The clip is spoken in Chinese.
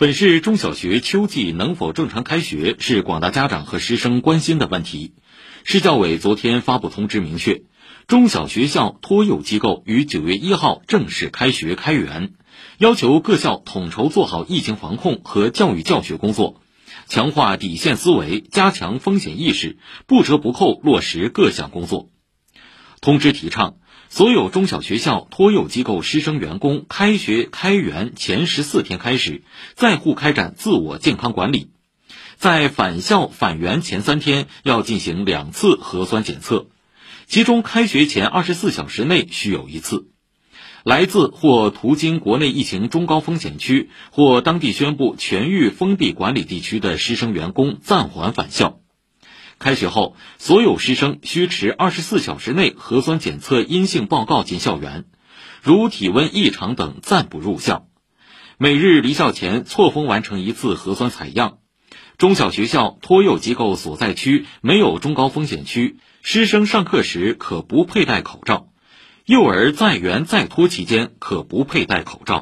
本市中小学秋季能否正常开学是广大家长和师生关心的问题。市教委昨天发布通知，明确中小学校托幼机构于九月一号正式开学开园，要求各校统筹做好疫情防控和教育教学工作，强化底线思维，加强风险意识，不折不扣落实各项工作。通知提倡。所有中小学校托幼机构师生员工开学开园前十四天开始，在沪开展自我健康管理，在返校返园前三天要进行两次核酸检测，其中开学前二十四小时内需有一次。来自或途经国内疫情中高风险区或当地宣布全域封闭管理地区的师生员工暂缓返校。开学后，所有师生需持二十四小时内核酸检测阴性报告进校园，如体温异常等暂不入校。每日离校前错峰完成一次核酸采样。中小学校托幼机构所在区没有中高风险区，师生上课时可不佩戴口罩；幼儿在园在托期间可不佩戴口罩。